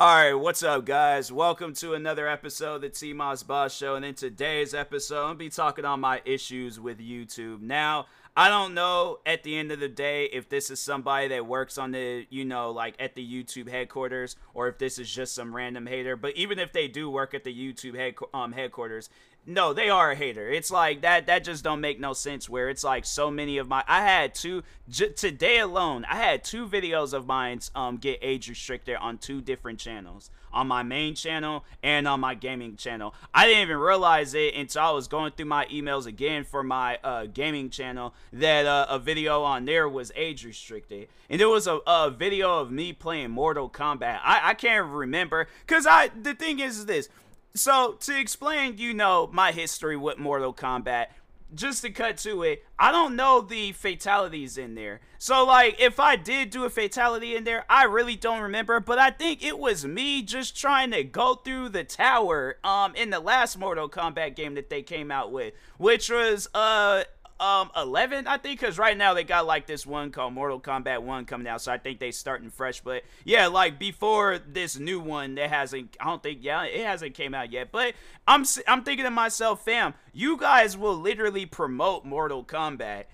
All right, what's up, guys? Welcome to another episode of the T Moss Boss Show. And in today's episode, I'm gonna be talking on my issues with YouTube. Now, I don't know at the end of the day if this is somebody that works on the, you know, like at the YouTube headquarters, or if this is just some random hater. But even if they do work at the YouTube head, um, headquarters, no, they are a hater. It's like that. That just don't make no sense. Where it's like so many of my, I had two j- today alone. I had two videos of mine um get age restricted on two different channels, on my main channel and on my gaming channel. I didn't even realize it until I was going through my emails again for my uh, gaming channel that uh, a video on there was age restricted, and there was a, a video of me playing Mortal Kombat. I I can't remember because I the thing is this so to explain, you know, my history with Mortal Kombat, just to cut to it, I don't know the fatalities in there. So like if I did do a fatality in there, I really don't remember, but I think it was me just trying to go through the tower um in the last Mortal Kombat game that they came out with, which was uh um 11 i think because right now they got like this one called mortal kombat 1 coming out so i think they starting fresh but yeah like before this new one that hasn't i don't think yeah it hasn't came out yet but i'm i'm thinking to myself fam you guys will literally promote mortal kombat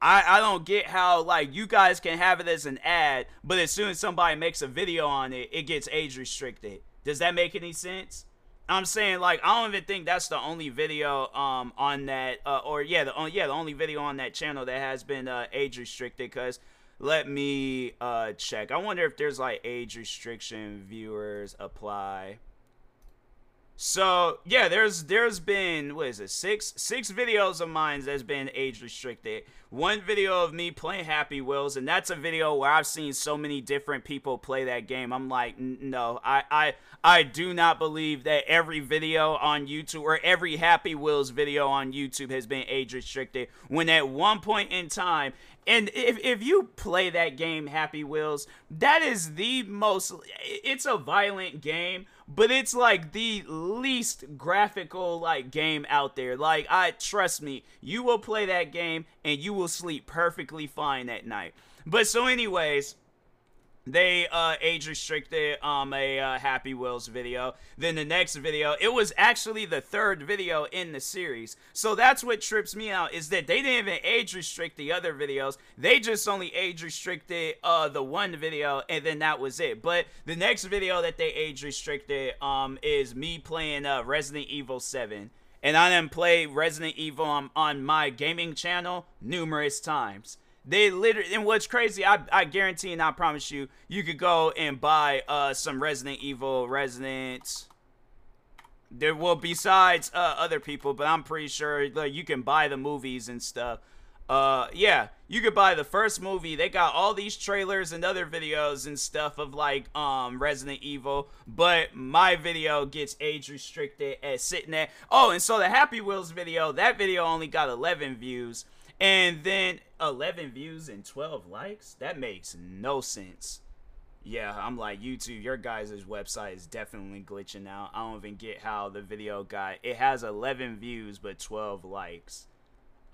I, I don't get how like you guys can have it as an ad, but as soon as somebody makes a video on it, it gets age restricted. Does that make any sense? I'm saying like I don't even think that's the only video um on that uh, or yeah the only yeah the only video on that channel that has been uh, age restricted because let me uh check. I wonder if there's like age restriction viewers apply. So yeah, there's there's been what is it six six videos of mine that's been age restricted. One video of me playing Happy Wheels, and that's a video where I've seen so many different people play that game. I'm like, no, I I I do not believe that every video on YouTube or every Happy Wheels video on YouTube has been age restricted. When at one point in time, and if, if you play that game Happy Wheels, that is the most it's a violent game, but it's like the least graphical like game out there. Like I trust me, you will play that game and you will sleep perfectly fine at night. But so anyways, they uh, age restricted um a uh, Happy Wheels video. Then the next video, it was actually the third video in the series. So that's what trips me out is that they didn't even age restrict the other videos. They just only age restricted uh the one video and then that was it. But the next video that they age restricted um is me playing uh Resident Evil 7. And I done played Resident Evil on, on my gaming channel numerous times. They literally, and what's crazy, I, I guarantee and I promise you, you could go and buy uh some Resident Evil Resident. There will besides uh, other people, but I'm pretty sure like, you can buy the movies and stuff. Uh, yeah, you could buy the first movie. They got all these trailers and other videos and stuff of like um Resident Evil, but my video gets age restricted at sitting there. Oh, and so the Happy Wheels video, that video only got 11 views and then 11 views and 12 likes? That makes no sense. Yeah, I'm like, YouTube, your guys' website is definitely glitching out. I don't even get how the video got. It has 11 views but 12 likes.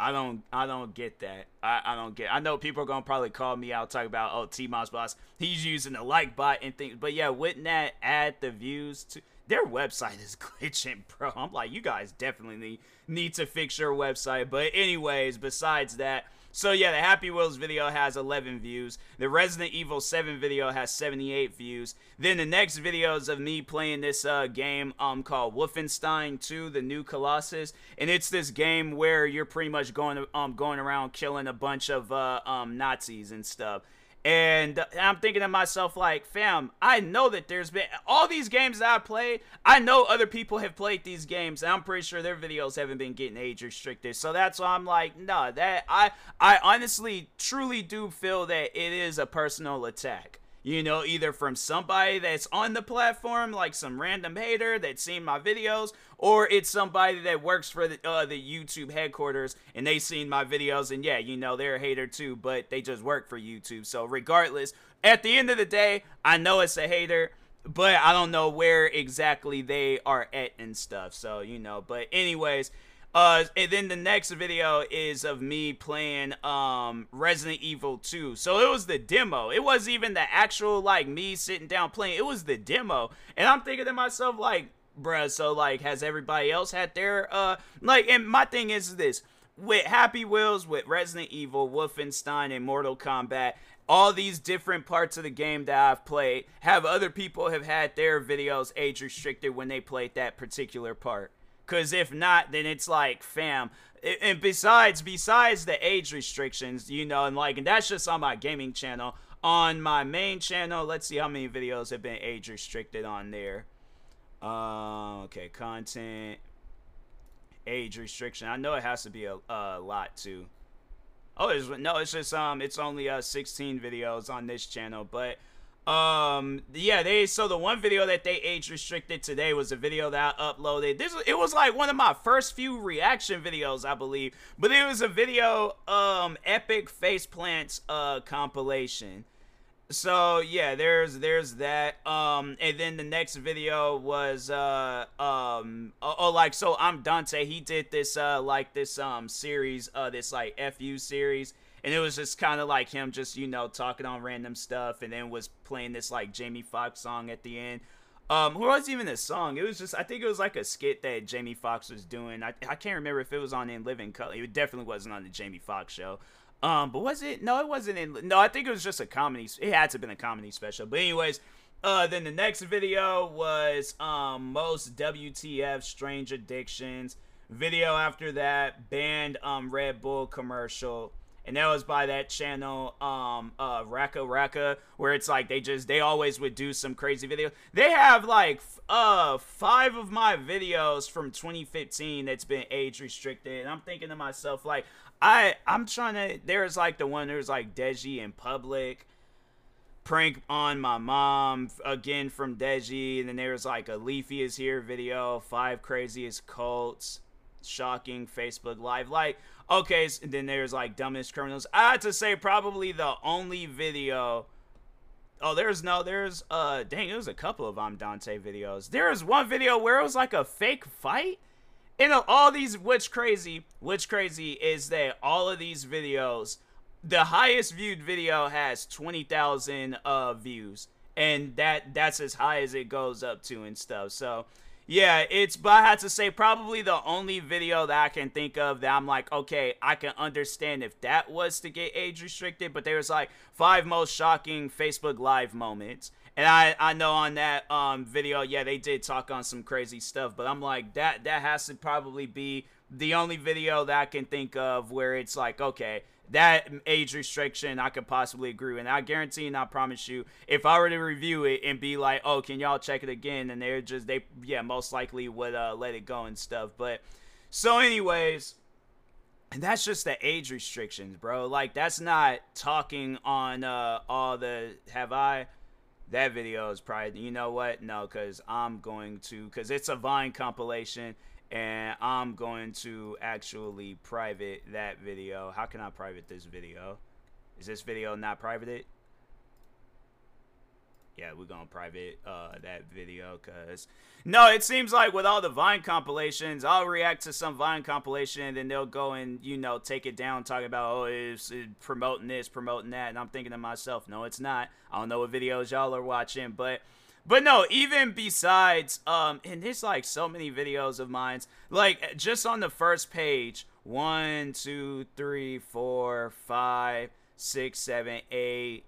I don't I don't get that. I, I don't get I know people are gonna probably call me out talk about oh T Moss boss he's using the like bot and things but yeah wouldn't that add the views to their website is glitching, bro. I'm like, you guys definitely need, need to fix your website. But anyways, besides that, so yeah, the Happy Wheels video has 11 views. The Resident Evil 7 video has 78 views. Then the next videos of me playing this uh, game um called Wolfenstein 2: The New Colossus, and it's this game where you're pretty much going um going around killing a bunch of uh, um Nazis and stuff. And I'm thinking to myself, like, fam, I know that there's been all these games that I played. I know other people have played these games, and I'm pretty sure their videos haven't been getting age restricted. So that's why I'm like, nah, that I I honestly truly do feel that it is a personal attack you know, either from somebody that's on the platform, like some random hater that's seen my videos, or it's somebody that works for the, uh, the YouTube headquarters and they seen my videos, and yeah, you know, they're a hater too, but they just work for YouTube. So, regardless, at the end of the day, I know it's a hater, but I don't know where exactly they are at and stuff. So, you know, but anyways, Uh, and then the next video is of me playing um Resident Evil 2. So it was the demo. It wasn't even the actual like me sitting down playing. It was the demo. And I'm thinking to myself like, bruh, so like has everybody else had their uh like and my thing is this with Happy Wheels, with Resident Evil, Wolfenstein, and Mortal Kombat, all these different parts of the game that I've played, have other people have had their videos age restricted when they played that particular part? Because if not, then it's like, fam. And besides, besides the age restrictions, you know, and like, and that's just on my gaming channel. On my main channel, let's see how many videos have been age restricted on there. Uh, okay, content, age restriction. I know it has to be a, a lot too. Oh, it's, no, it's just um, it's only uh 16 videos on this channel, but um yeah they so the one video that they age restricted today was a video that i uploaded. This it was like one of my first few reaction videos i believe. But it was a video um epic face plants uh compilation so yeah there's there's that. Um and then the next video was uh um oh, oh, like so ImDontai. He did this uh like this um series uh this like fu series. And it was just kind of like him just you know talking on random stuff and then was playing this like jamie foxx song at the end. Um who was even this song? It was just i think it was like a skit that jamie foxx was doing. I, I can't remember if it was on in living color. It definitely wasn't on the jamie foxx show um but was it no it wasn't in no i think it was just a comedy it had to have been a comedy special but anyways uh, then the next video was um, most WTF strange addictions. Video after that, banned um, Red Bull commercial and that was by that channel um uh RackaRacka where it's like they just they always would do some crazy videos. They have like uh five of my videos from 2015 that's been age restricted. And I'm thinking to myself like I I'm trying to there's like the one there's like Deji in public prank on my mom again from Deji and then there's like a Leafy is here video, five craziest cults shocking Facebook Live. Like, okay, so then there's like dumbest criminals. I had to say probably the only video. Oh, there's no, there's uh, dang, it was a couple of ImDontai videos. There is one video where it was like a fake fight. And all these, what's crazy, what's crazy is that all of these videos, the highest viewed video has 20,000 uh views. And that that's as high as it goes up to and stuff. So yeah, it's but I had to say probably the only video that I can think of that I'm like, okay, I can understand if that was to get age restricted, but there was like five most shocking Facebook Live moments. And I, I know on that um video, yeah, they did talk on some crazy stuff, but I'm like that that has to probably be the only video that I can think of where it's like, okay, that age restriction I could possibly agree with. And I guarantee and I promise you, if I were to review it and be like, oh, can y'all check it again? And they're just they yeah, most likely would uh, let it go and stuff. But so anyways, and that's just the age restrictions, bro. Like that's not talking on uh all the have I that video is probably you know what? No, cuz I'm going to cuz it's a Vine compilation and I'm going to actually private that video. How can I private this video? Is this video not privated? Yeah, we're gonna private uh, that video because no, it seems like with all the Vine compilations, I'll react to some Vine compilation and then they'll go and you know take it down, talking about oh it's, it's promoting this, promoting that, and I'm thinking to myself, no, it's not. I don't know what videos y'all are watching, but but no, even besides, um, and there's like so many videos of mine, like just on the first page, one, two, three, four, five, six, seven, eight,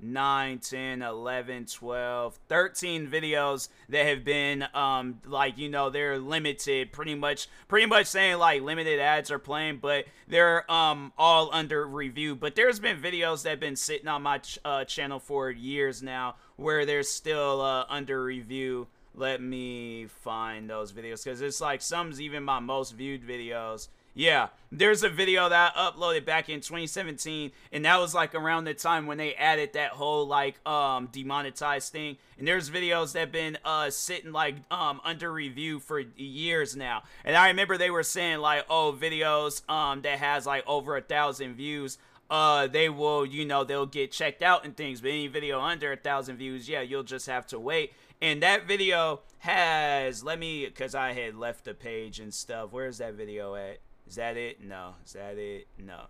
9 10 11 12 13 videos that have been um like you know they're limited pretty much pretty much saying like limited ads are playing but they're um all under review. But there's been videos that have been sitting on my ch- uh, channel for years now where they're still uh, under review. Let me find those videos because it's like some's even my most viewed videos yeah, there's a video that I uploaded back in 2017, and that was like around the time when they added that whole like um demonetized thing. And there's videos that have been uh sitting like um under review for years now. And I remember they were saying like, oh, videos um that has like over a thousand views uh they will you know they'll get checked out and things but any video under a thousand views yeah you'll just have to wait and that video has let me because i had left the page and stuff where's that video at is that it no is that it no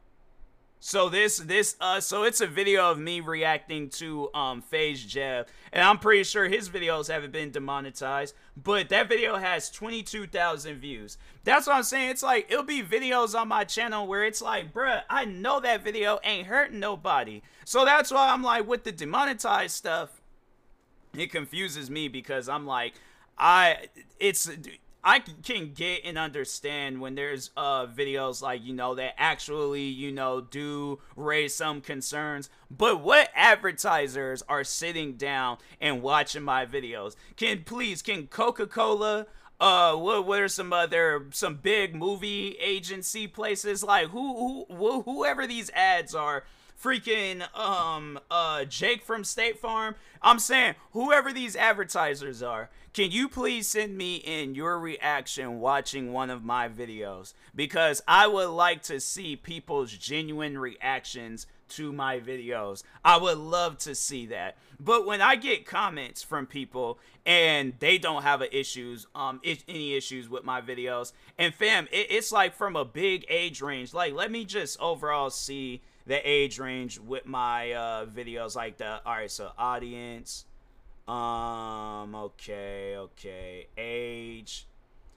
so this this uh so it's a video of me reacting to um FaZe Jeff and I'm pretty sure his videos haven't been demonetized, but that video has 22,000 views. That's what I'm saying. It's like it'll be videos on my channel where it's like, bruh, I know that video ain't hurting nobody. So that's why I'm like with the demonetized stuff, it confuses me because I'm like I it's I can get and understand when there's uh videos like you know that actually you know do raise some concerns but what advertisers are sitting down and watching my videos? Can please can Coca-Cola uh what, what are some other some big movie agency places? Like who who whoever these ads are freaking um uh Jake from State Farm. I'm saying whoever these advertisers are, can you please send me in your reaction watching one of my videos because I would like to see people's genuine reactions to my videos. I would love to see that. But when I get comments from people and they don't have issues, um, any issues with my videos, and fam, it, it's like from a big age range. Like, let me just overall see the age range with my uh, videos like the all right so audience um okay okay age.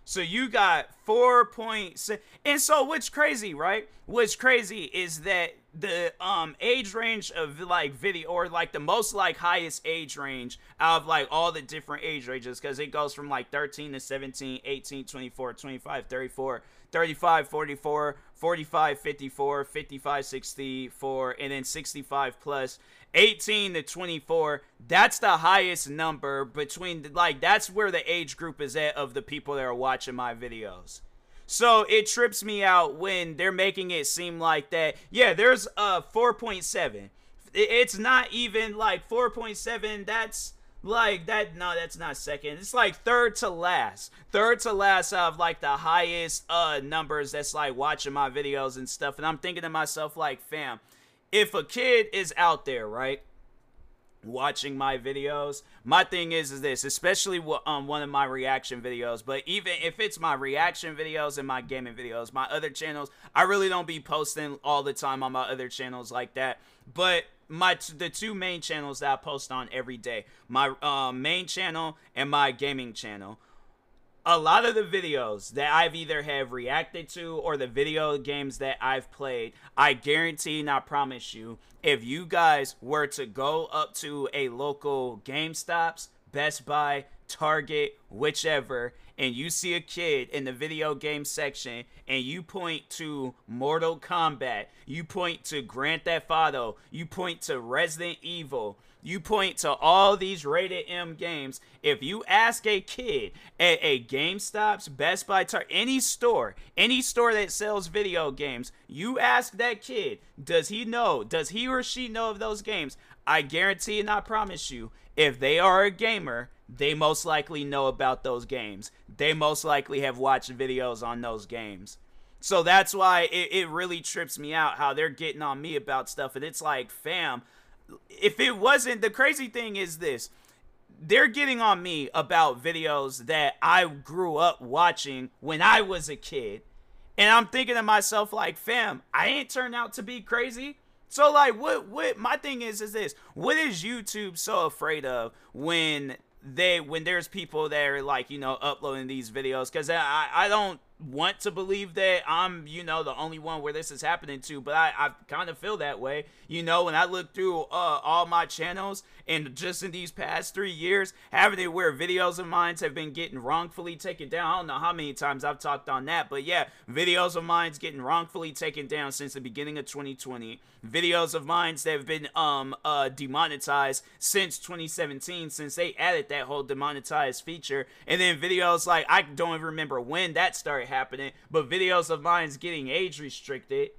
So you got four points, and so what's crazy right? What's crazy is that the um age range of like video or like the most like highest age range out of like all the different age ranges because it goes from like 13 to 17 18 24 25 34 35 44 45 54 55 64 and then 65 plus 18 to 24 that's the highest number between like that's where the age group is at of the people that are watching my videos so it trips me out when they're making it seem like that. Yeah, there's uh, a 4.7. It's not even like 4.7. That's like that. No, that's not second. It's like third to last. Third to last of like the highest uh numbers that's like watching my videos and stuff. And I'm thinking to myself like, fam, if a kid is out there, right? watching my videos. My thing is is this, especially on um, one of my reaction videos, but even if it's my reaction videos and my gaming videos, my other channels, I really don't be posting all the time on my other channels like that. But my the two main channels that I post on every day, my uh, main channel and my gaming channel. A lot of the videos that I've either have reacted to or the video games that I've played, I guarantee and I promise you, if you guys were to go up to a local GameStops, Best Buy, Target, whichever, and you see a kid in the video game section and you point to Mortal Kombat, you point to Grand Theft Auto, you point to Resident Evil, you point to all these rated M games. If you ask a kid at a GameStop's, Best Buy, Tar- any store, any store that sells video games, you ask that kid, does he know, does he or she know of those games? I guarantee and I promise you, if they are a gamer, they most likely know about those games. They most likely have watched videos on those games. So that's why it, it really trips me out how they're getting on me about stuff. And it's like, fam, if it wasn't the crazy thing is this they're getting on me about videos that I grew up watching when I was a kid. And I'm thinking to myself like, fam, I ain't turned out to be crazy. So like what what my thing is is this. What is YouTube so afraid of when they when there's people that are like, you know, uploading these videos cuz I I don't want to believe that I'm, you know, the only one where this is happening to, but I, I kind of feel that way. You know, when I look through uh, all my channels and just in these past three years, having it where videos of mine have been getting wrongfully taken down. I don't know how many times I've talked on that, but yeah, videos of mine's getting wrongfully taken down since the beginning of 2020. Videos of mine's that have been um uh demonetized since 2017, since they added that whole demonetized feature. And then videos like I don't even remember when that started happening, but videos of mine's getting age restricted.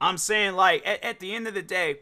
I'm saying, like, at, at the end of the day,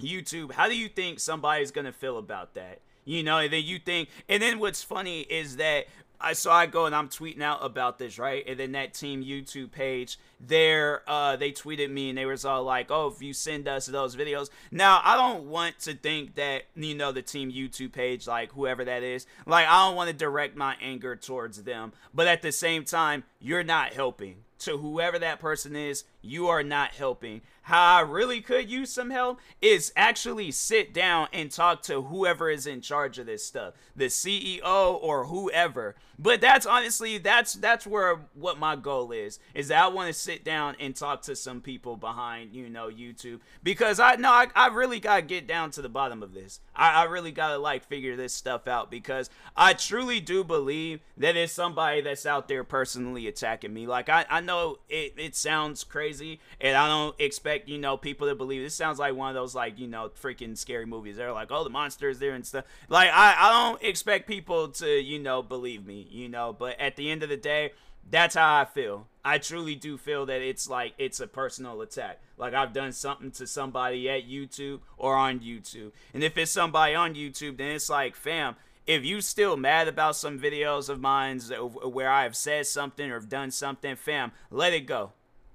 YouTube, how do you think somebody's gonna feel about that? You know, and then you think, and then what's funny is that I so I go and I'm tweeting out about this, right? And then that team YouTube page, there uh they tweeted me and they was all like, "Oh, if you send us those videos." Now, I don't want to think that, you know, the team YouTube page like whoever that is, like I don't want to direct my anger towards them, but at the same time, you're not helping to whoever that person is, you are not helping. How I really could use some help is actually sit down and talk to whoever is in charge of this stuff, the CEO or whoever. But that's honestly that's that's where what my goal is is that I want to sit down and talk to some people behind you know YouTube because I know I, I really gotta get down to the bottom of this. I, I really gotta like figure this stuff out because I truly do believe that it's somebody that's out there personally attacking me. Like I, I know it, it sounds crazy and I don't expect you know people to believe this sounds like one of those like you know freaking scary movies. They're like oh the monster is there and stuff. Like I, I don't expect people to you know believe me you know. But at the end of the day, that's how I feel. I truly do feel that it's like it's a personal attack. Like I've done something to somebody at YouTube or on YouTube. And if it's somebody on YouTube, then it's like, fam, if you still mad about some videos of mine where I have said something or have done something, fam, let it go.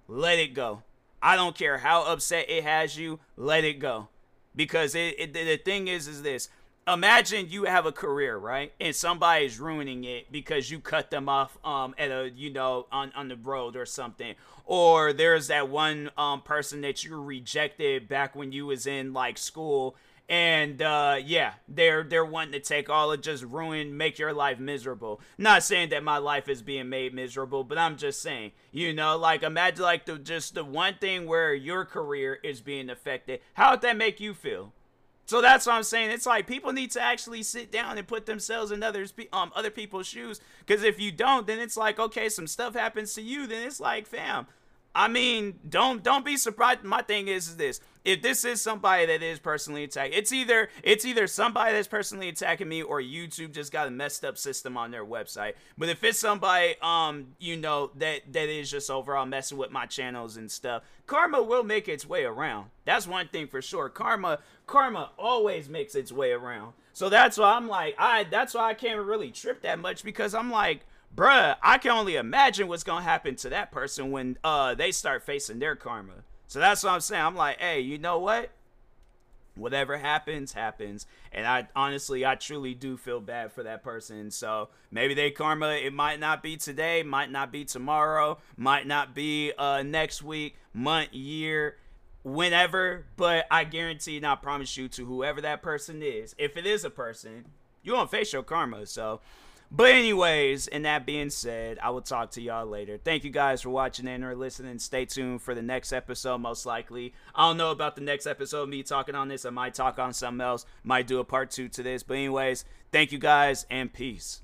Let it go. I don't care how upset it has you, let it go. Because it, it the thing is is this imagine you have a career, right? And somebody's ruining it because you cut them off um at a you know on on the road or something. Or there's that one um person that you rejected back when you was in like school and uh, yeah, they're they're wanting to take all of just ruin, make your life miserable. Not saying that my life is being made miserable, but I'm just saying, you know, like imagine like the just the one thing where your career is being affected. How would that make you feel? So that's what I'm saying. It's like people need to actually sit down and put themselves in others um other people's shoes. Because if you don't, then it's like okay, some stuff happens to you. Then it's like, fam, I mean, don't don't be surprised. My thing is, is this: if this is somebody that is personally attacking, it's either it's either somebody that's personally attacking me or YouTube just got a messed up system on their website. But if it's somebody, um, you know that that is just overall messing with my channels and stuff, karma will make its way around. That's one thing for sure. Karma, karma always makes its way around. So that's why I'm like, I that's why I can't really trip that much because I'm like bruh, I can only imagine what's gonna happen to that person when uh they start facing their karma. So that's what I'm saying. I'm like, hey, you know what? Whatever happens, happens. And I honestly, I truly do feel bad for that person. So maybe they karma, it might not be today, might not be tomorrow, might not be uh next week, month, year, whenever. But I guarantee and I promise you to whoever that person is, if it is a person, you won't face your karma. So but anyways, and that being said, I will talk to y'all later. Thank you guys for watching and or listening. Stay tuned for the next episode, most likely. I don't know about the next episode, me talking on this. I might talk on something else. Might do a part two to this. But anyways, thank you guys and peace.